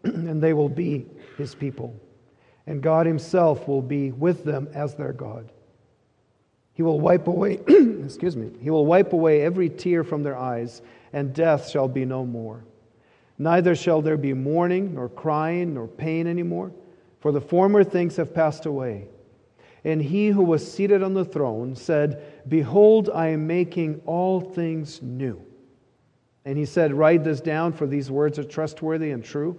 and they will be his people. And God himself will be with them as their God. He will wipe away, excuse me, he will wipe away every tear from their eyes, and death shall be no more. Neither shall there be mourning, nor crying, nor pain anymore, for the former things have passed away. And he who was seated on the throne said, Behold, I am making all things new. And he said, Write this down, for these words are trustworthy and true.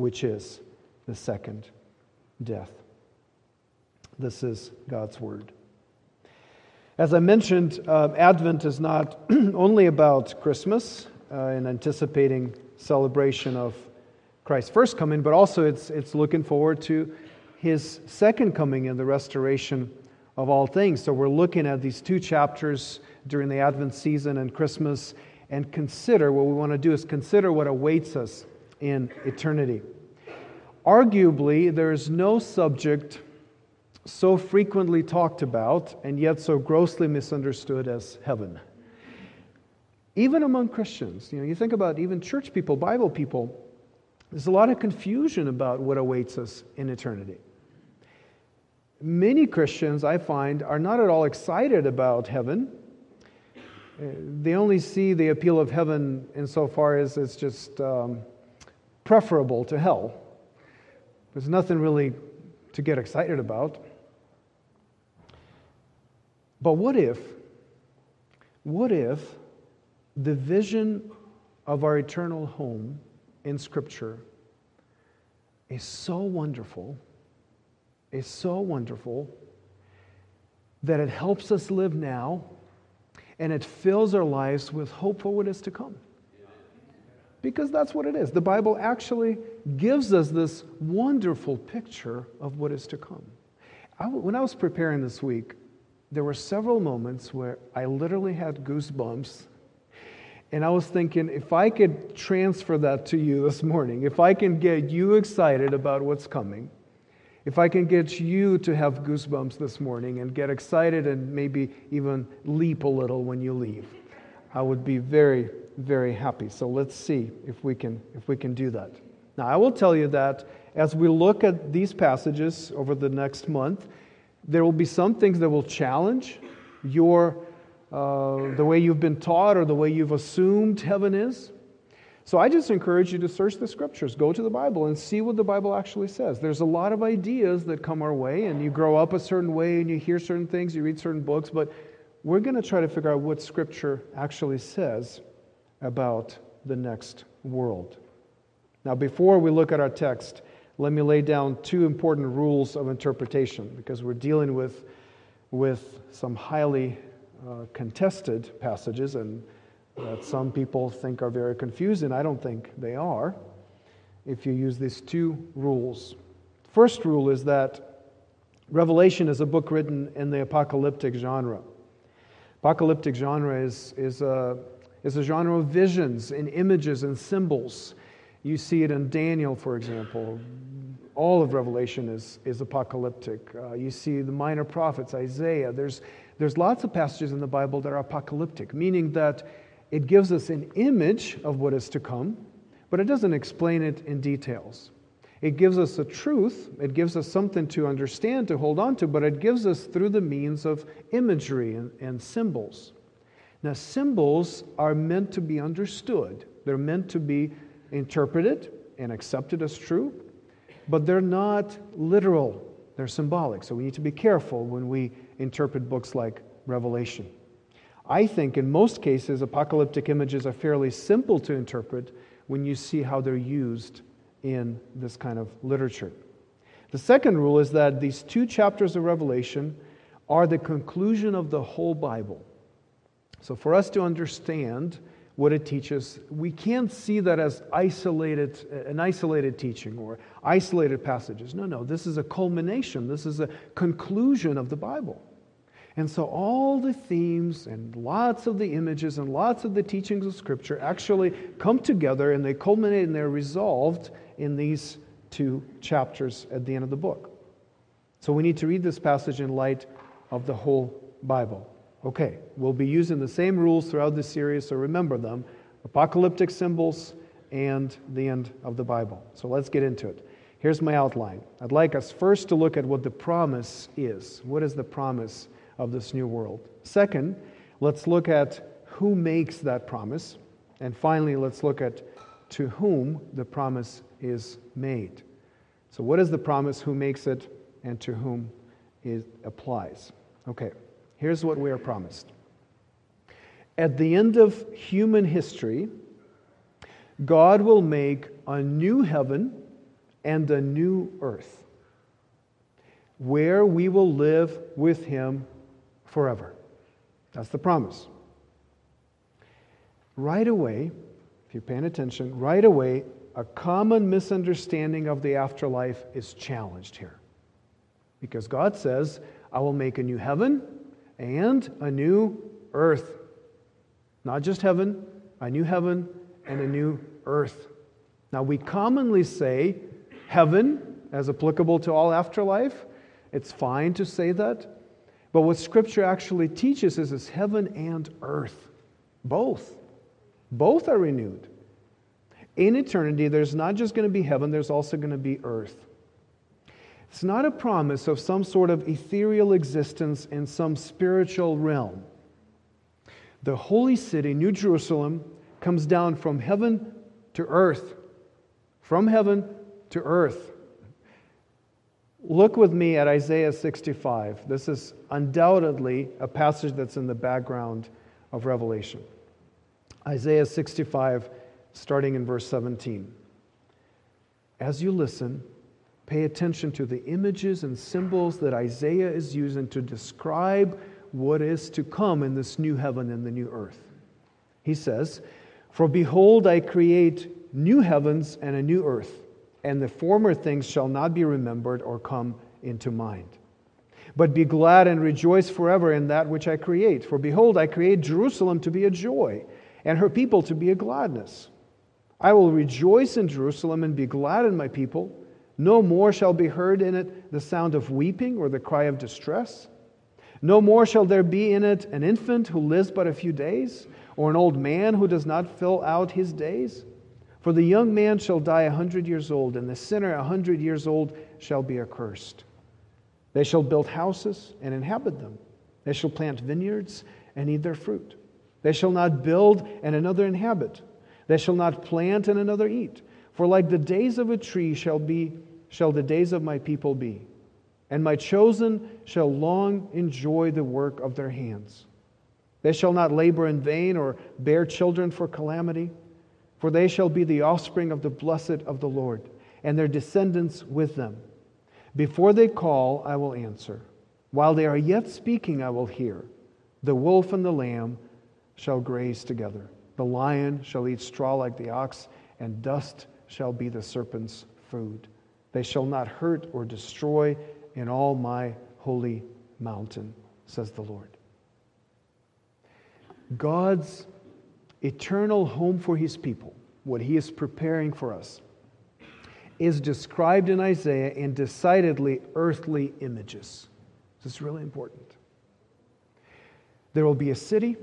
which is the second death. This is God's word. As I mentioned, uh, Advent is not only about Christmas uh, and anticipating celebration of Christ's first coming, but also it's, it's looking forward to his second coming and the restoration of all things. So we're looking at these two chapters during the Advent season and Christmas and consider what we want to do is consider what awaits us in eternity. Arguably, there is no subject so frequently talked about and yet so grossly misunderstood as heaven. Even among Christians, you know, you think about even church people, Bible people, there's a lot of confusion about what awaits us in eternity. Many Christians, I find, are not at all excited about heaven. Uh, they only see the appeal of heaven insofar as it's just um, preferable to hell. There's nothing really to get excited about. But what if, what if the vision of our eternal home in Scripture is so wonderful, is so wonderful that it helps us live now and it fills our lives with hope for what is to come. Because that's what it is. The Bible actually gives us this wonderful picture of what is to come. I, when I was preparing this week, there were several moments where I literally had goosebumps and I was thinking, if I could transfer that to you this morning, if I can get you excited about what's coming, if I can get you to have goosebumps this morning and get excited and maybe even leap a little when you leave, I would be very, very happy. So let's see if we can, if we can do that. Now, I will tell you that as we look at these passages over the next month, there will be some things that will challenge your uh, the way you've been taught or the way you've assumed heaven is. So I just encourage you to search the scriptures, go to the Bible, and see what the Bible actually says. There's a lot of ideas that come our way, and you grow up a certain way and you hear certain things, you read certain books, but we're going to try to figure out what scripture actually says about the next world. Now, before we look at our text, let me lay down two important rules of interpretation because we're dealing with, with some highly uh, contested passages and that some people think are very confusing. I don't think they are if you use these two rules. First rule is that Revelation is a book written in the apocalyptic genre. Apocalyptic genre is, is, a, is a genre of visions and images and symbols. You see it in Daniel, for example. All of Revelation is, is apocalyptic. Uh, you see the minor prophets, Isaiah. There's, there's lots of passages in the Bible that are apocalyptic, meaning that it gives us an image of what is to come, but it doesn't explain it in details. It gives us a truth, it gives us something to understand, to hold on to, but it gives us through the means of imagery and, and symbols. Now, symbols are meant to be understood, they're meant to be interpreted and accepted as true, but they're not literal, they're symbolic. So we need to be careful when we interpret books like Revelation. I think in most cases, apocalyptic images are fairly simple to interpret when you see how they're used in this kind of literature. The second rule is that these two chapters of Revelation are the conclusion of the whole Bible. So, for us to understand what it teaches, we can't see that as isolated, an isolated teaching or isolated passages. No, no, this is a culmination, this is a conclusion of the Bible. And so all the themes and lots of the images and lots of the teachings of Scripture actually come together and they culminate and they're resolved in these two chapters at the end of the book. So we need to read this passage in light of the whole Bible. Okay, we'll be using the same rules throughout this series, so remember them apocalyptic symbols and the end of the Bible. So let's get into it. Here's my outline. I'd like us first to look at what the promise is. What is the promise? of this new world. Second, let's look at who makes that promise. And finally, let's look at to whom the promise is made. So, what is the promise, who makes it, and to whom it applies? Okay, here's what we are promised. At the end of human history, God will make a new heaven and a new earth where we will live with Him forever. That's the promise. Right away, if you're paying attention, right away, a common misunderstanding of the afterlife is challenged here. Because God says, I will make a new heaven and a new earth. Not just heaven, a new heaven and a new earth. Now, we commonly say heaven as applicable to all afterlife. It's fine to say that. But what Scripture actually teaches is, is heaven and earth. Both. Both are renewed. In eternity, there's not just going to be heaven, there's also going to be earth. It's not a promise of some sort of ethereal existence in some spiritual realm. The holy city, New Jerusalem, comes down from heaven to earth. From heaven to earth. Look with me at Isaiah 65. This is undoubtedly a passage that's in the background of Revelation. Isaiah 65, starting in verse 17. As you listen, pay attention to the images and symbols that Isaiah is using to describe what is to come in this new heaven and the new earth. He says, For behold, I create new heavens and a new earth and the former things shall not be remembered or come into mind. But be glad and rejoice forever in that which I create. For behold, I create Jerusalem to be a joy, and her people to be a gladness. I will rejoice in Jerusalem and be glad in my people. No more shall be heard in it the sound of weeping or the cry of distress. No more shall there be in it an infant who lives but a few days, or an old man who does not fill out his days. For the young man shall die a hundred years old, and the sinner a hundred years old shall be accursed. They shall build houses and inhabit them. They shall plant vineyards and eat their fruit. They shall not build and another inhabit. They shall not plant and another eat. For like the days of a tree shall be shall the days of my people be. And my chosen shall long enjoy the work of their hands. They shall not labor in vain or bear children for calamity for they shall be the offspring of the blessed of the Lord, and their descendants with them. Before they call, I will answer. While they are yet speaking, I will hear. The wolf and the lamb shall graze together. The lion shall eat straw like the ox, and dust shall be the serpent's food. They shall not hurt or destroy in all my holy mountain, says the Lord. God's eternal home for his people, what he is preparing for us, is described in Isaiah in decidedly earthly images. This is really important. There will be a city,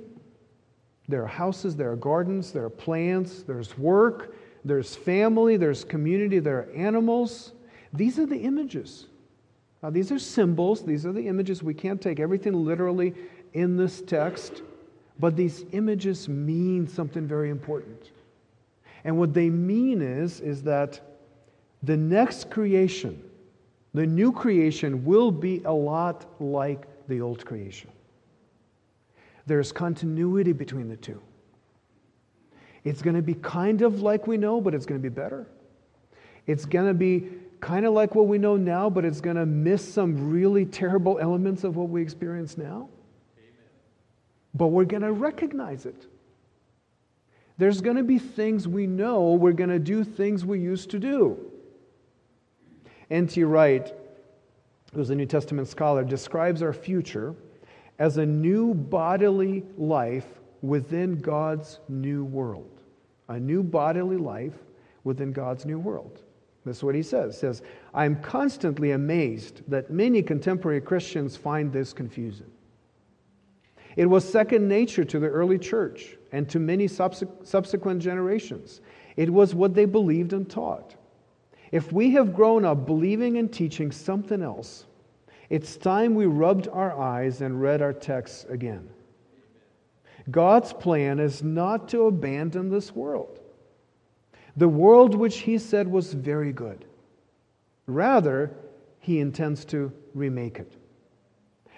there are houses, there are gardens, there are plants, there's work, there's family, there's community, there are animals. These are the images. Now, these are symbols, these are the images. We can't take everything literally in this text. But these images mean something very important. And what they mean is, is that the next creation, the new creation, will be a lot like the old creation. There's continuity between the two. It's going to be kind of like we know, but it's going to be better. It's going to be kind of like what we know now, but it's going to miss some really terrible elements of what we experience now. Amen. But we're going to recognize it. There's going to be things we know, we're going to do things we used to do. N.T. Wright, who's a New Testament scholar, describes our future as a new bodily life within God's new world. A new bodily life within God's new world. That's what he says. He says, I'm constantly amazed that many contemporary Christians find this confusing. It was second nature to the early church and to many subsequent generations. It was what they believed and taught. If we have grown up believing and teaching something else, it's time we rubbed our eyes and read our texts again. God's plan is not to abandon this world, the world which He said was very good. Rather, He intends to remake it.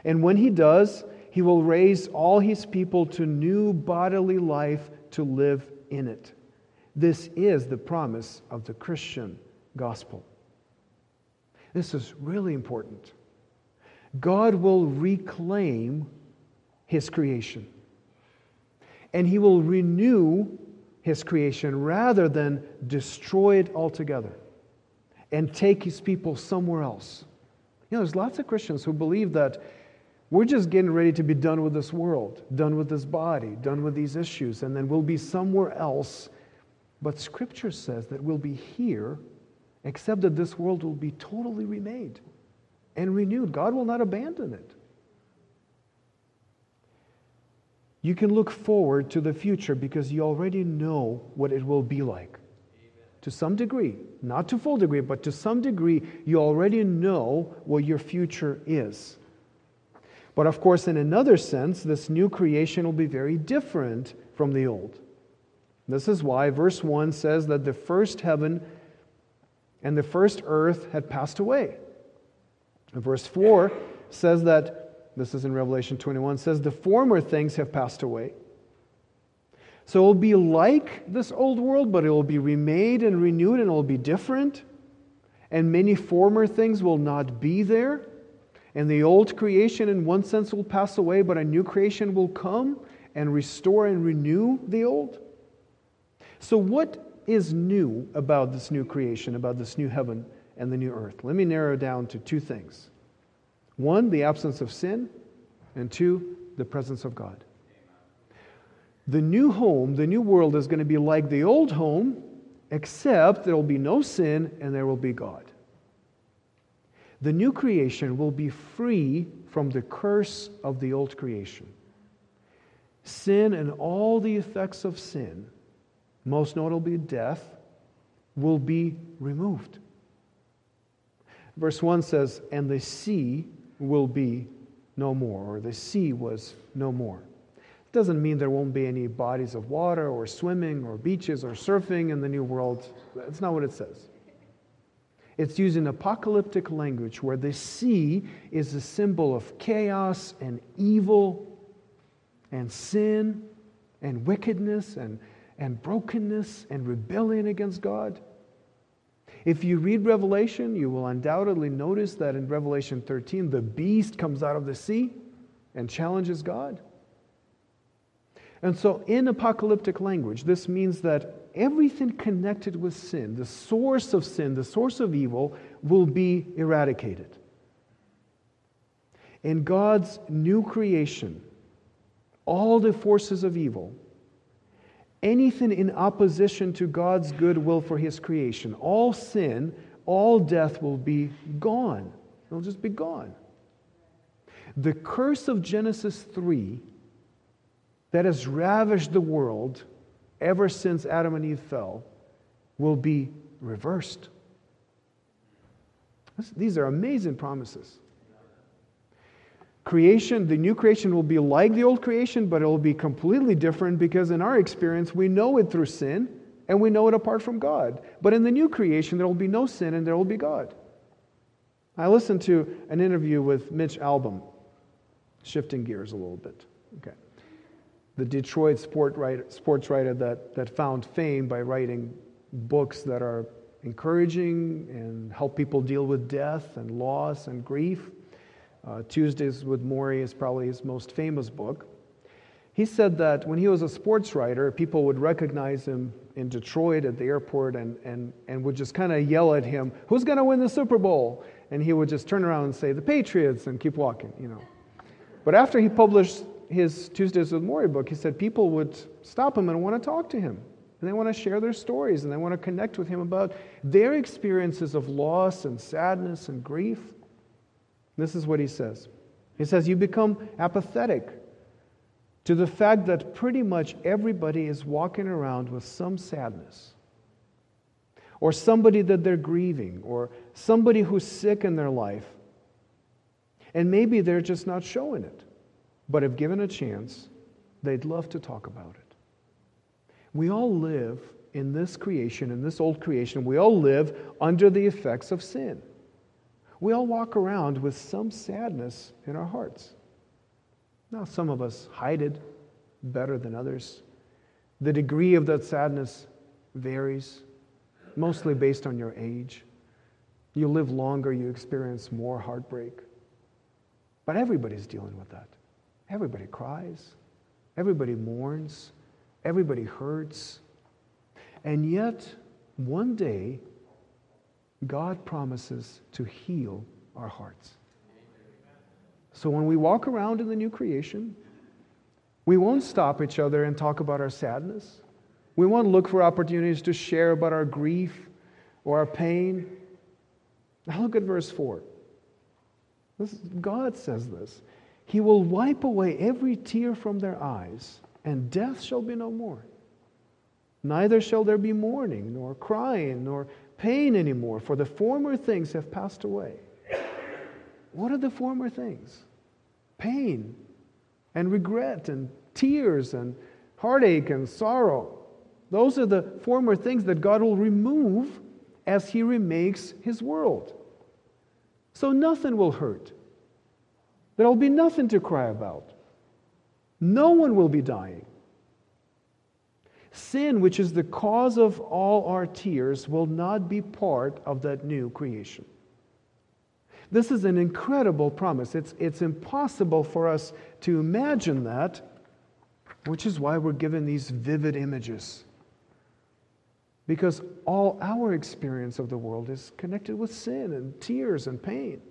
And when He does, He will raise all His people to new bodily life to live in it. This is the promise of the Christian gospel. This is really important. God will reclaim his creation. And he will renew his creation rather than destroy it altogether and take his people somewhere else. You know, there's lots of Christians who believe that we're just getting ready to be done with this world, done with this body, done with these issues, and then we'll be somewhere else. But Scripture says that we'll be here, except that this world will be totally remade and renewed. God will not abandon it. You can look forward to the future because you already know what it will be like. Amen. To some degree, not to full degree, but to some degree, you already know what your future is. But of course, in another sense, this new creation will be very different from the old. This is why verse 1 says that the first heaven and the first earth had passed away. And verse 4 says that, this is in Revelation 21, says, the former things have passed away. So it will be like this old world, but it will be remade and renewed and it will be different. And many former things will not be there. And the old creation, in one sense, will pass away, but a new creation will come and restore and renew the old. So, what is new about this new creation, about this new heaven and the new earth. Let me narrow down to two things one, the absence of sin, and two, the presence of God. The new home, the new world is going to be like the old home, except there will be no sin and there will be God. The new creation will be free from the curse of the old creation. Sin and all the effects of sin, most notably death, will be removed. Verse 1 says, And the sea will be no more, or the sea was no more. It doesn't mean there won't be any bodies of water, or swimming, or beaches, or surfing in the new world. That's not what it says. It's using apocalyptic language where the sea is a symbol of chaos and evil and sin and wickedness and, and brokenness and rebellion against God. If you read Revelation, you will undoubtedly notice that in Revelation 13, the beast comes out of the sea and challenges God. And so, in apocalyptic language, this means that everything connected with sin, the source of sin, the source of evil, will be eradicated. In God's new creation, all the forces of evil anything in opposition to God's good will for his creation. All sin, all death will be gone. It'll just be gone. The curse of Genesis 3 that has ravished the world ever since Adam and Eve fell will be reversed. These are amazing promises creation, the new creation will be like the old creation, but it will be completely different because in our experience, we know it through sin and we know it apart from God. But in the new creation, there will be no sin and there will be God. I listened to an interview with Mitch Albom, shifting gears a little bit. Okay. The Detroit sport writer, sports writer that, that found fame by writing books that are encouraging and help people deal with death and loss and grief. Uh, Tuesdays with Morrie is probably his most famous book. He said that when he was a sports writer, people would recognize him in Detroit at the airport and, and, and would just kind of yell at him, Who's going to win the Super Bowl? And he would just turn around and say, The Patriots, and keep walking, you know. But after he published his Tuesdays with Morrie book, he said people would stop him and want to talk to him. And they want to share their stories and they want to connect with him about their experiences of loss and sadness and grief. This is what he says. He says, You become apathetic to the fact that pretty much everybody is walking around with some sadness, or somebody that they're grieving, or somebody who's sick in their life. And maybe they're just not showing it. But if given a chance, they'd love to talk about it. We all live in this creation, in this old creation, we all live under the effects of sin. We all walk around with some sadness in our hearts. Now, some of us hide it better than others. The degree of that sadness varies, mostly based on your age. You live longer, you experience more heartbreak. But everybody's dealing with that. Everybody cries, everybody mourns, everybody hurts. And yet, one day, God promises to heal our hearts. So when we walk around in the new creation, we won't stop each other and talk about our sadness. We won't look for opportunities to share about our grief or our pain. Now look at verse 4. This, God says this He will wipe away every tear from their eyes, and death shall be no more. Neither shall there be mourning, nor crying, nor pain anymore, for the former things have passed away. What are the former things? Pain and regret and tears and heartache and sorrow. Those are the former things that God will remove as He remakes His world. So nothing will hurt. There will be nothing to cry about. No one will be dying. Sin, which is the cause of all our tears, will not be part of that new creation. This is an incredible promise. It's, it's impossible for us to imagine that, which is why we're given these vivid images. Because all our experience of the world is connected with sin and tears and pain.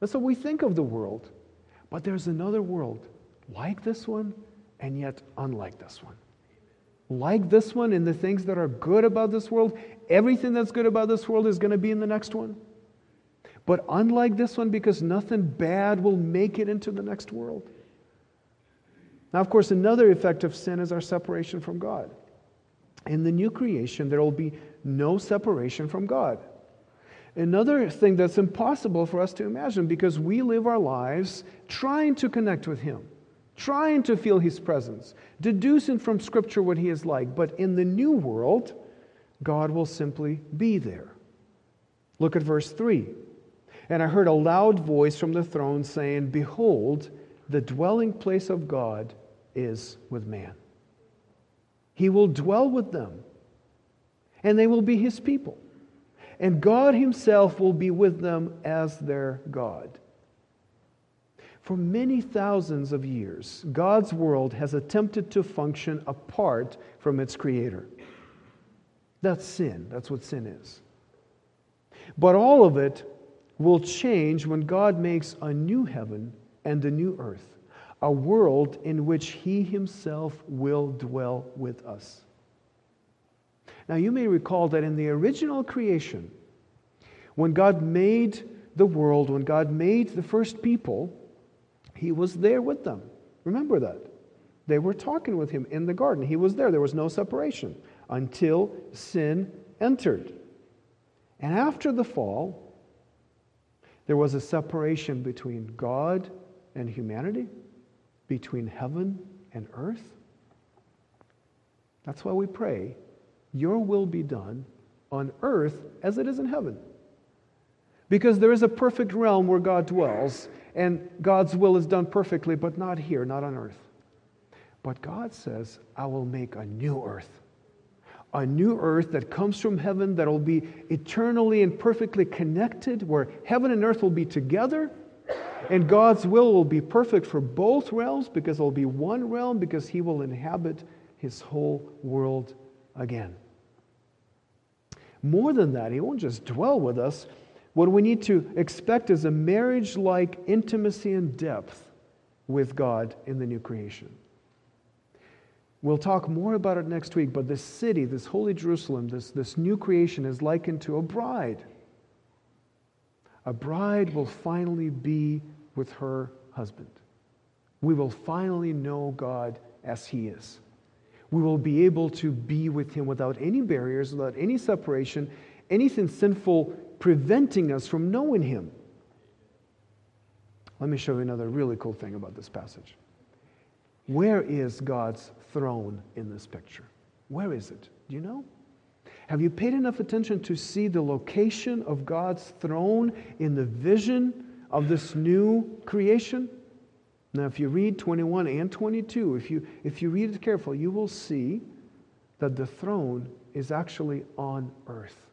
That's what we think of the world. But there's another world like this one and yet unlike this one. Like this one in the things that are good about this world, everything that's good about this world is going to be in the next one. But unlike this one, because nothing bad will make it into the next world. Now, of course, another effect of sin is our separation from God. In the new creation, there will be no separation from God. Another thing that's impossible for us to imagine because we live our lives trying to connect with Him, trying to feel His presence, deducing from Scripture what He is like. But in the new world, God will simply be there. Look at verse 3. And I heard a loud voice from the throne saying, Behold, the dwelling place of God is with man. He will dwell with them, and they will be his people. And God himself will be with them as their God. For many thousands of years, God's world has attempted to function apart from its creator. That's sin. That's what sin is. But all of it will change when God makes a new heaven and a new earth, a world in which He Himself will dwell with us. Now, you may recall that in the original creation, when God made the world, when God made the first people, He was there with them. Remember that. They were talking with Him in the garden. He was there. There was no separation until sin entered. And after the fall, there was a separation between God and humanity, between heaven and earth. That's why we pray, Your will be done on earth as it is in heaven. Because there is a perfect realm where God dwells, and God's will is done perfectly, but not here, not on earth. But God says, I will make a new earth. A new earth that comes from heaven that will be eternally and perfectly connected, where heaven and earth will be together, and God's will will be perfect for both realms because it will be one realm because He will inhabit His whole world again. More than that, He won't just dwell with us, what we need to expect is a marriage like intimacy and depth with God in the new creation. We'll talk more about it next week, but this city, this holy Jerusalem, this, this new creation is likened to a bride. A bride will finally be with her husband. We will finally know God as He is. We will be able to be with Him without any barriers, without any separation, anything sinful preventing us from knowing Him. Let me show you another really cool thing about this passage. Where is God's throne in this picture? Where is it? Do you know? Have you paid enough attention to see the location of God's throne in the vision of this new creation? Now, if you read 21 and 22, if you, if you read it carefully, you will see that the throne is actually on earth.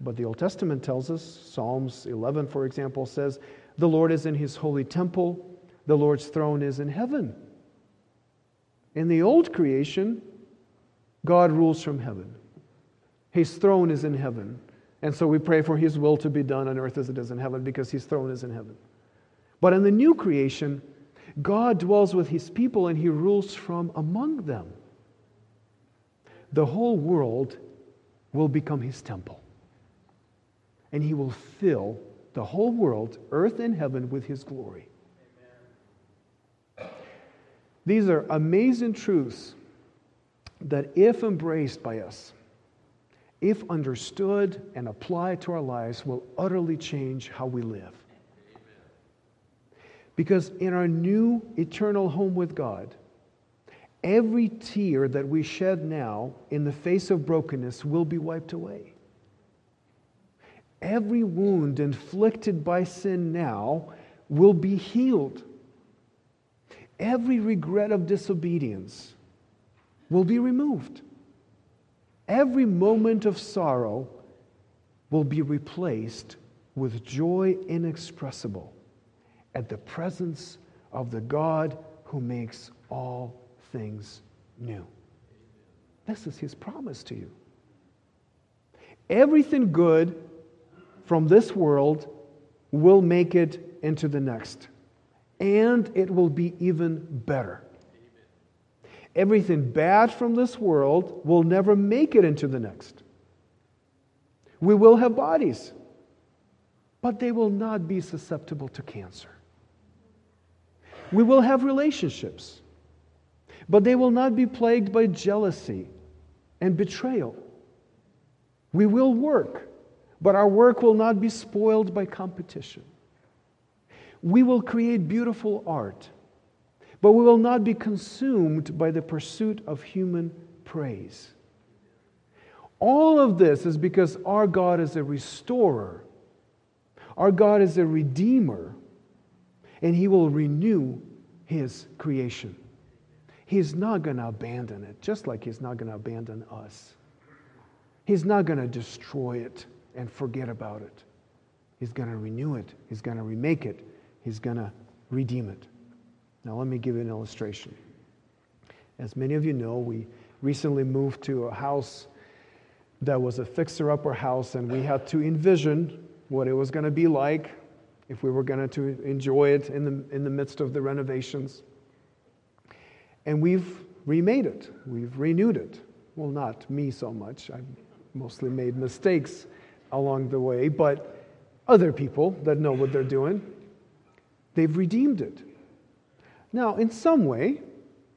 But the Old Testament tells us, Psalms 11, for example, says, The Lord is in his holy temple, the Lord's throne is in heaven. In the old creation, God rules from heaven. His throne is in heaven. And so we pray for his will to be done on earth as it is in heaven because his throne is in heaven. But in the new creation, God dwells with his people and he rules from among them. The whole world will become his temple and he will fill the whole world, earth and heaven, with his glory. Amen. These are amazing truths that, if embraced by us, if understood and applied to our lives, will utterly change how we live. Because in our new eternal home with God, every tear that we shed now in the face of brokenness will be wiped away. Every wound inflicted by sin now will be healed. Every regret of disobedience will be removed. Every moment of sorrow will be replaced with joy inexpressible at the presence of the God who makes all things new. This is his promise to you. Everything good from this world will make it into the next. And it will be even better. Everything bad from this world will never make it into the next. We will have bodies, but they will not be susceptible to cancer. We will have relationships, but they will not be plagued by jealousy and betrayal. We will work, but our work will not be spoiled by competition. We will create beautiful art, but we will not be consumed by the pursuit of human praise. All of this is because our God is a restorer, our God is a redeemer, and He will renew His creation. He's not going to abandon it, just like He's not going to abandon us. He's not going to destroy it and forget about it. He's going to renew it, He's going to remake it, He's going to redeem it. Now, let me give you an illustration. As many of you know, we recently moved to a house that was a fixer upper house, and we had to envision what it was going to be like if we were going to enjoy it in the, in the midst of the renovations. And we've remade it, we've renewed it. Well, not me so much. I've mostly made mistakes along the way, but other people that know what they're doing, they've redeemed it. Now, in some way,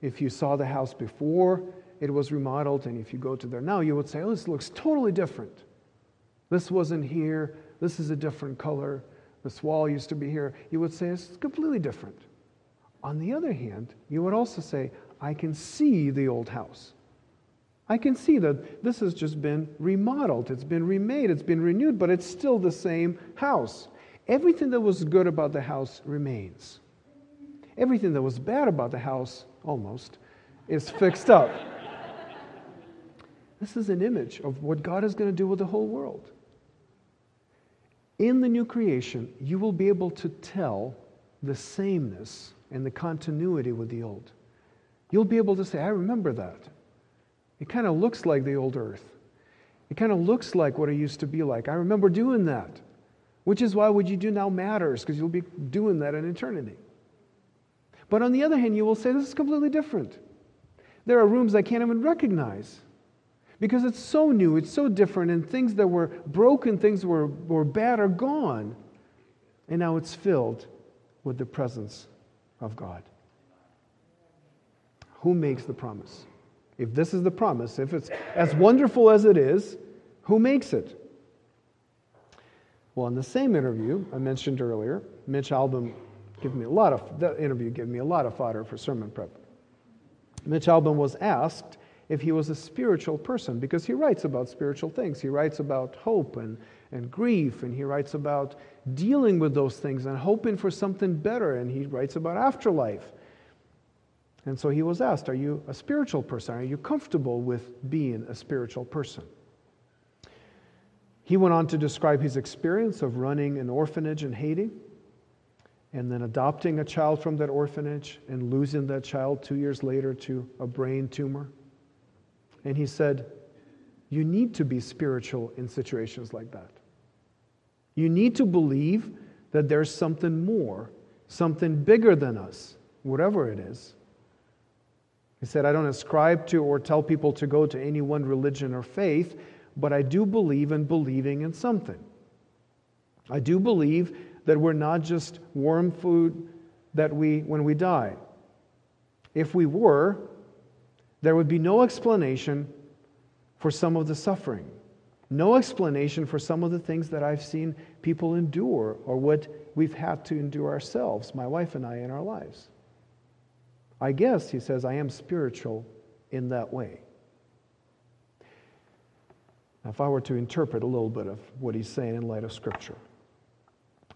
if you saw the house before it was remodeled, and if you go to there now, you would say, oh, this looks totally different. This wasn't here. This is a different color. This wall used to be here. You would say it's completely different. On the other hand, you would also say, I can see the old house. I can see that this has just been remodeled, it's been remade, it's been renewed, but it's still the same house. Everything that was good about the house remains. Everything that was bad about the house, almost, is fixed up. This is an image of what God is going to do with the whole world. In the new creation, you will be able to tell the sameness and the continuity with the old. You'll be able to say, I remember that. It kind of looks like the old earth. It kind of looks like what it used to be like. I remember doing that. Which is why what you do now matters, because you'll be doing that in eternity. But on the other hand, you will say, this is completely different. There are rooms I can't even recognize because it's so new, it's so different, and things that were broken, things that were, were bad are gone. And now it's filled with the presence of God. Who makes the promise? If this is the promise, if it's as wonderful as it is, who makes it? Well, in the same interview I mentioned earlier, Mitch Albom gave me a lot of, that interview gave me a lot of fodder for sermon prep. Mitch Albom was asked if he was a spiritual person because he writes about spiritual things. He writes about hope and, and grief, and he writes about dealing with those things and hoping for something better, and he writes about afterlife. And so he was asked, Are you a spiritual person? Are you comfortable with being a spiritual person? He went on to describe his experience of running an orphanage in Haiti and then adopting a child from that orphanage and losing that child two years later to a brain tumor. And he said, You need to be spiritual in situations like that. You need to believe that there's something more, something bigger than us, whatever it is. He said, I don't ascribe to or tell people to go to any one religion or faith, but I do believe in believing in something. I do believe that we're not just worm food that we when we die. If we were, there would be no explanation for some of the suffering, no explanation for some of the things that I've seen people endure or what we've had to endure ourselves, my wife and I, in our lives. I guess, he says, I am spiritual in that way. Now, if I were to interpret a little bit of what he's saying in light of Scripture,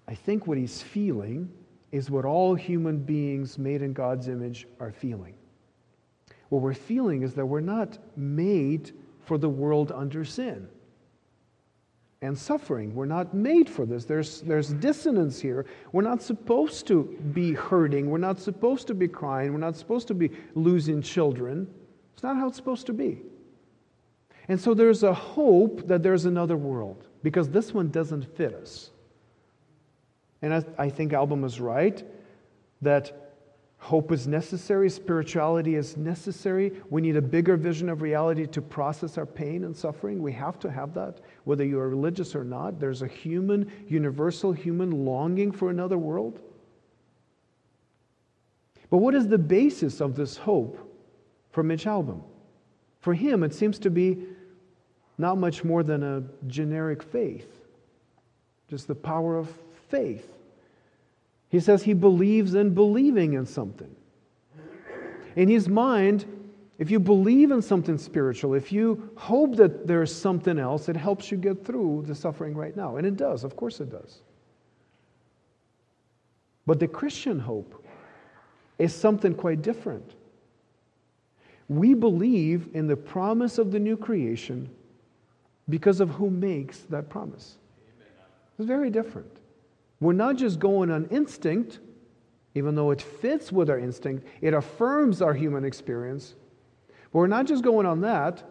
I think what he's feeling is what all human beings made in God's image are feeling. What we're feeling is that we're not made for the world under sin and suffering. We're not made for this. There's, there's dissonance here. We're not supposed to be hurting. We're not supposed to be crying. We're not supposed to be losing children. It's not how it's supposed to be. And so there's a hope that there's another world because this one doesn't fit us. And I, I think Albom is right that Hope is necessary, spirituality is necessary. We need a bigger vision of reality to process our pain and suffering. We have to have that, whether you are religious or not. There's a human, universal human longing for another world. But what is the basis of this hope for Mitch Albom? For him, it seems to be not much more than a generic faith, just the power of faith. He says he believes in believing in something. In his mind, if you believe in something spiritual, if you hope that there's something else, it helps you get through the suffering right now. And it does, of course it does. But the Christian hope is something quite different. We believe in the promise of the new creation because of who makes that promise. It's very different. We're not just going on instinct, even though it fits with our instinct, it affirms our human experience. But we're not just going on that,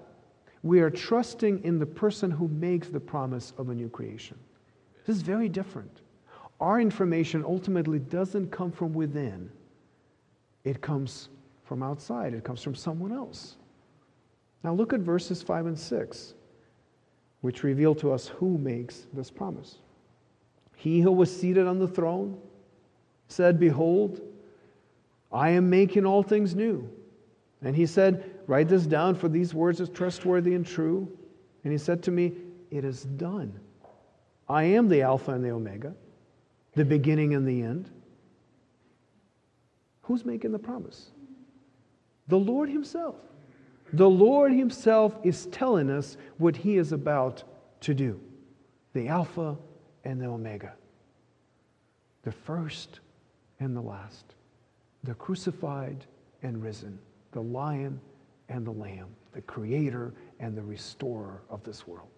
we are trusting in the person who makes the promise of a new creation. This is very different. Our information ultimately doesn't come from within, it comes from outside, it comes from someone else. Now look at verses 5 and 6, which reveal to us who makes this promise. He who was seated on the throne said, Behold, I am making all things new. And he said, Write this down, for these words are trustworthy and true. And he said to me, It is done. I am the Alpha and the Omega, the beginning and the end. Who's making the promise? The Lord Himself. The Lord Himself is telling us what He is about to do the Alpha and the Omega, the first and the last, the crucified and risen, the lion and the lamb, the creator and the restorer of this world.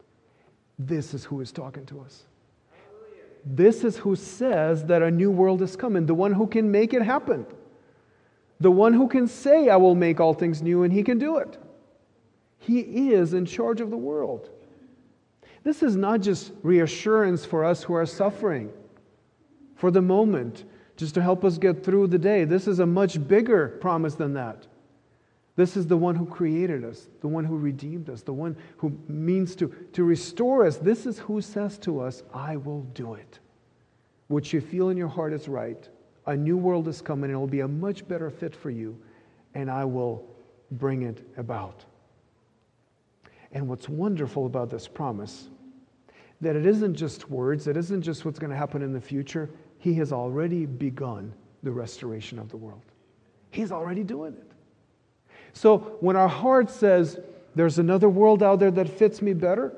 This is who is talking to us. This is who says that a new world is coming, the one who can make it happen, the one who can say, I will make all things new, and he can do it. He is in charge of the world. This is not just reassurance for us who are suffering for the moment, just to help us get through the day. This is a much bigger promise than that. This is the one who created us, the one who redeemed us, the one who means to, to restore us. This is who says to us, I will do it. What you feel in your heart is right. A new world is coming, and it will be a much better fit for you, and I will bring it about. And what's wonderful about this promise, that it isn't just words, it isn't just what's going to happen in the future. He has already begun the restoration of the world. He's already doing it. So when our heart says, there's another world out there that fits me better,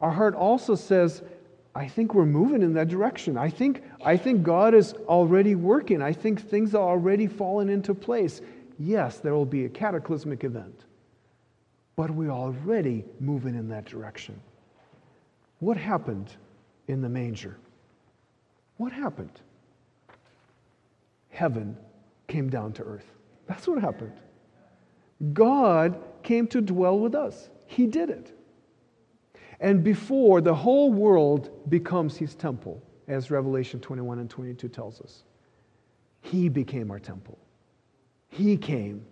our heart also says, I think we're moving in that direction. I think, I think God is already working. I think things are already falling into place. Yes, there will be a cataclysmic event, but we're already moving in that direction. What happened in the manger? What happened? Heaven came down to earth. That's what happened. God came to dwell with us. He did it. And before the whole world becomes his temple, as Revelation 21 and 22 tells us, he became our temple. He came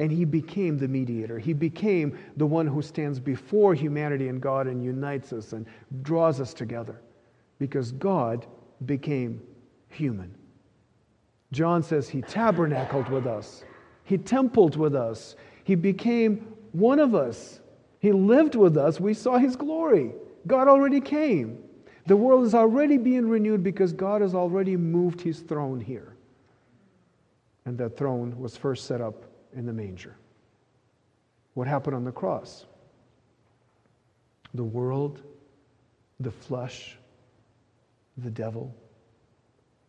and he became the mediator. He became the one who stands before humanity and God and unites us and draws us together because God became human. John says he tabernacled with us. He templed with us. He became one of us. He lived with us. We saw his glory. God already came. The world is already being renewed because God has already moved his throne here. And that throne was first set up in the manger. What happened on the cross? The world, the flesh, the devil,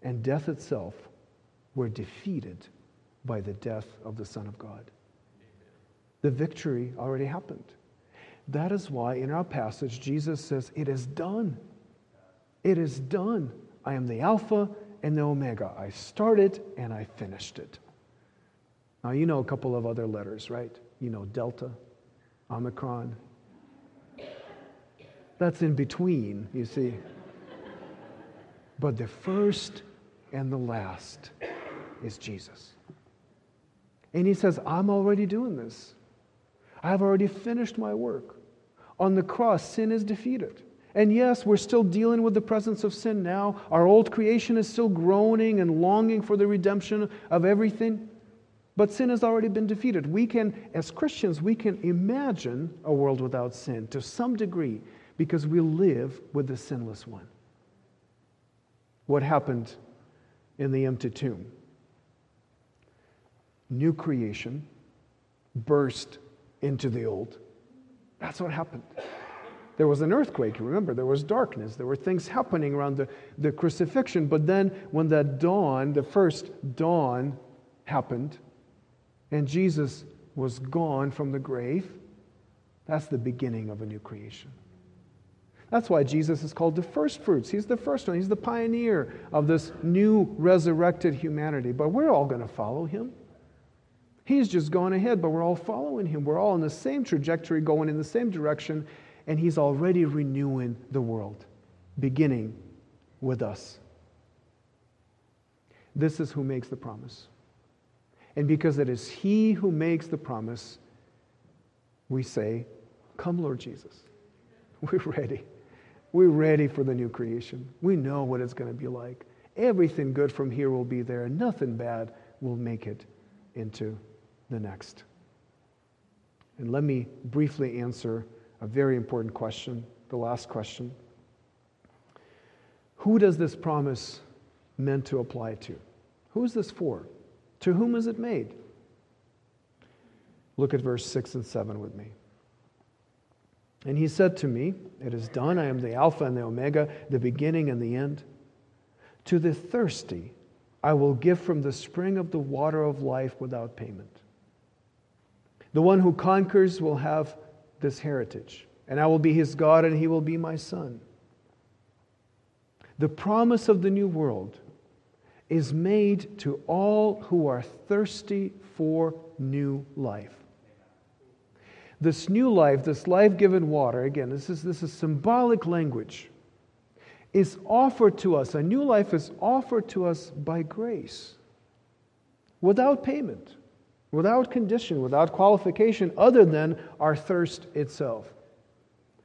and death itself were defeated by the death of the Son of God. The victory already happened. That is why in our passage, Jesus says, It is done. It is done. I am the Alpha and the Omega. I started and I finished it. Now, you know a couple of other letters, right? You know Delta, Omicron. That's in between, you see. But the first and the last is Jesus. And he says, I'm already doing this. I have already finished my work. On the cross, sin is defeated. And yes, we're still dealing with the presence of sin now. Our old creation is still groaning and longing for the redemption of everything. But sin has already been defeated. We can, as Christians, we can imagine a world without sin to some degree because we live with the sinless one. What happened in the empty tomb? New creation burst into the old. That's what happened. There was an earthquake, remember, there was darkness, there were things happening around the, the crucifixion. But then, when that dawn, the first dawn happened, and Jesus was gone from the grave, that's the beginning of a new creation. That's why Jesus is called the first fruits. He's the first one. He's the pioneer of this new resurrected humanity. But we're all going to follow him. He's just gone ahead, but we're all following him. We're all in the same trajectory, going in the same direction, and he's already renewing the world, beginning with us. This is who makes the promise. And because it is he who makes the promise, we say, Come, Lord Jesus. We're ready. We're ready for the new creation. We know what it's going to be like. Everything good from here will be there, and nothing bad will make it into the next. And let me briefly answer a very important question, the last question. Who does this promise meant to apply to? Who is this for? To whom is it made? Look at verse 6 and 7 with me. And he said to me, It is done. I am the Alpha and the Omega, the beginning and the end. To the thirsty, I will give from the spring of the water of life without payment. The one who conquers will have this heritage, and I will be his God, and he will be my son. The promise of the new world is made to all who are thirsty for new life. This new life, this life given water, again, this is, this is symbolic language, is offered to us. A new life is offered to us by grace without payment, without condition, without qualification, other than our thirst itself.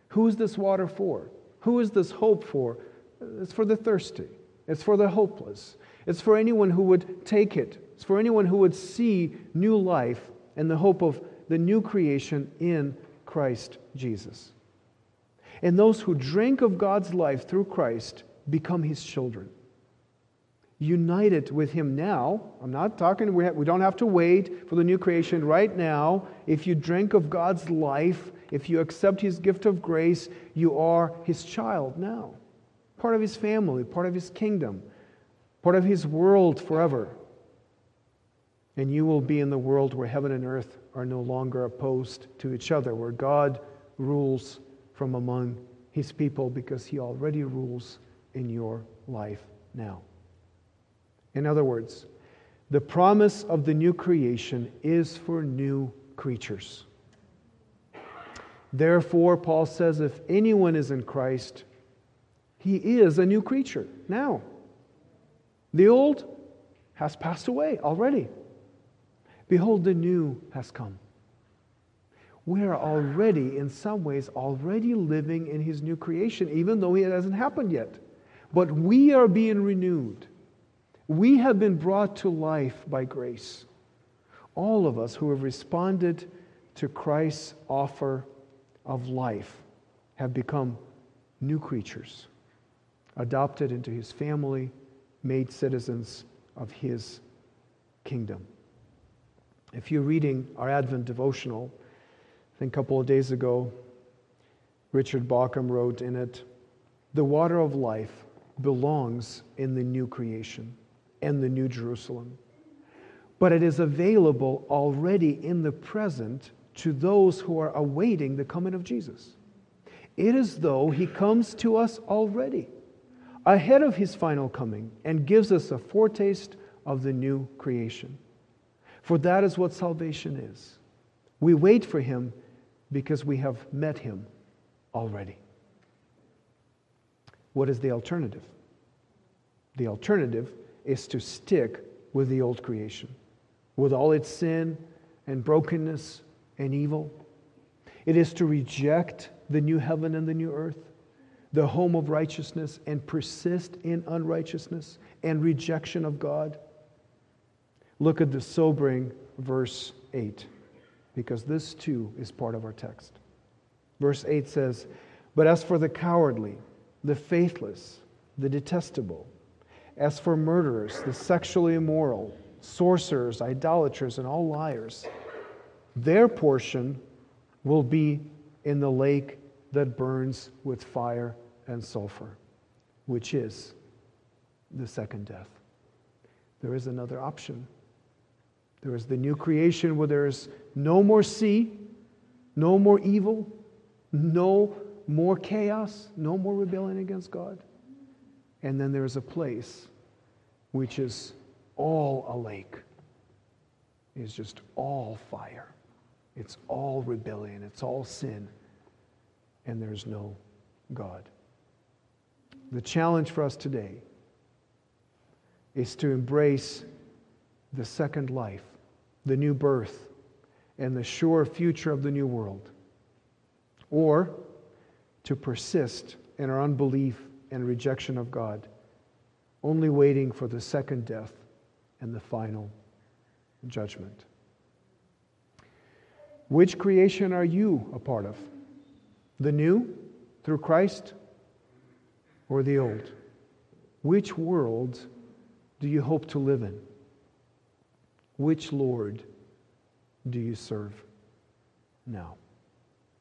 Who is this water for? Who is this hope for? It's for the thirsty, it's for the hopeless, it's for anyone who would take it, it's for anyone who would see new life and the hope of the new creation in Christ Jesus. And those who drink of God's life through Christ become his children. United with him now. I'm not talking, we, we don't have to wait for the new creation. Right now, if you drink of God's life, if you accept his gift of grace, you are his child now. Part of his family, part of his kingdom, part of his world forever. And you will be in the world where heaven and earth are no longer opposed to each other, where God rules from among his people because he already rules in your life now. In other words, the promise of the new creation is for new creatures. Therefore, Paul says if anyone is in Christ, he is a new creature now. The old has passed away already. Behold, the new has come. We are already, in some ways, already living in his new creation, even though it hasn't happened yet. But we are being renewed. We have been brought to life by grace. All of us who have responded to Christ's offer of life have become new creatures, adopted into his family, made citizens of his kingdom. If you're reading our Advent devotional, I think a couple of days ago, Richard Bauckham wrote in it The water of life belongs in the new creation and the new Jerusalem. But it is available already in the present to those who are awaiting the coming of Jesus. It is though he comes to us already, ahead of his final coming, and gives us a foretaste of the new creation. For that is what salvation is. We wait for him because we have met him already. What is the alternative? The alternative is to stick with the old creation, with all its sin and brokenness and evil. It is to reject the new heaven and the new earth, the home of righteousness, and persist in unrighteousness and rejection of God. Look at the sobering verse 8, because this too is part of our text. Verse 8 says, But as for the cowardly, the faithless, the detestable, as for murderers, the sexually immoral, sorcerers, idolaters, and all liars, their portion will be in the lake that burns with fire and sulfur, which is the second death. There is another option. There is the new creation where there is no more sea, no more evil, no more chaos, no more rebellion against God. And then there's a place which is all a lake, is just all fire. It's all rebellion, it's all sin, and there's no God. The challenge for us today is to embrace the second life, the new birth, and the sure future of the new world, or to persist in our unbelief and rejection of God, only waiting for the second death and the final judgment. Which creation are you a part of? The new through Christ or the old? Which world do you hope to live in? Which Lord do you serve? No.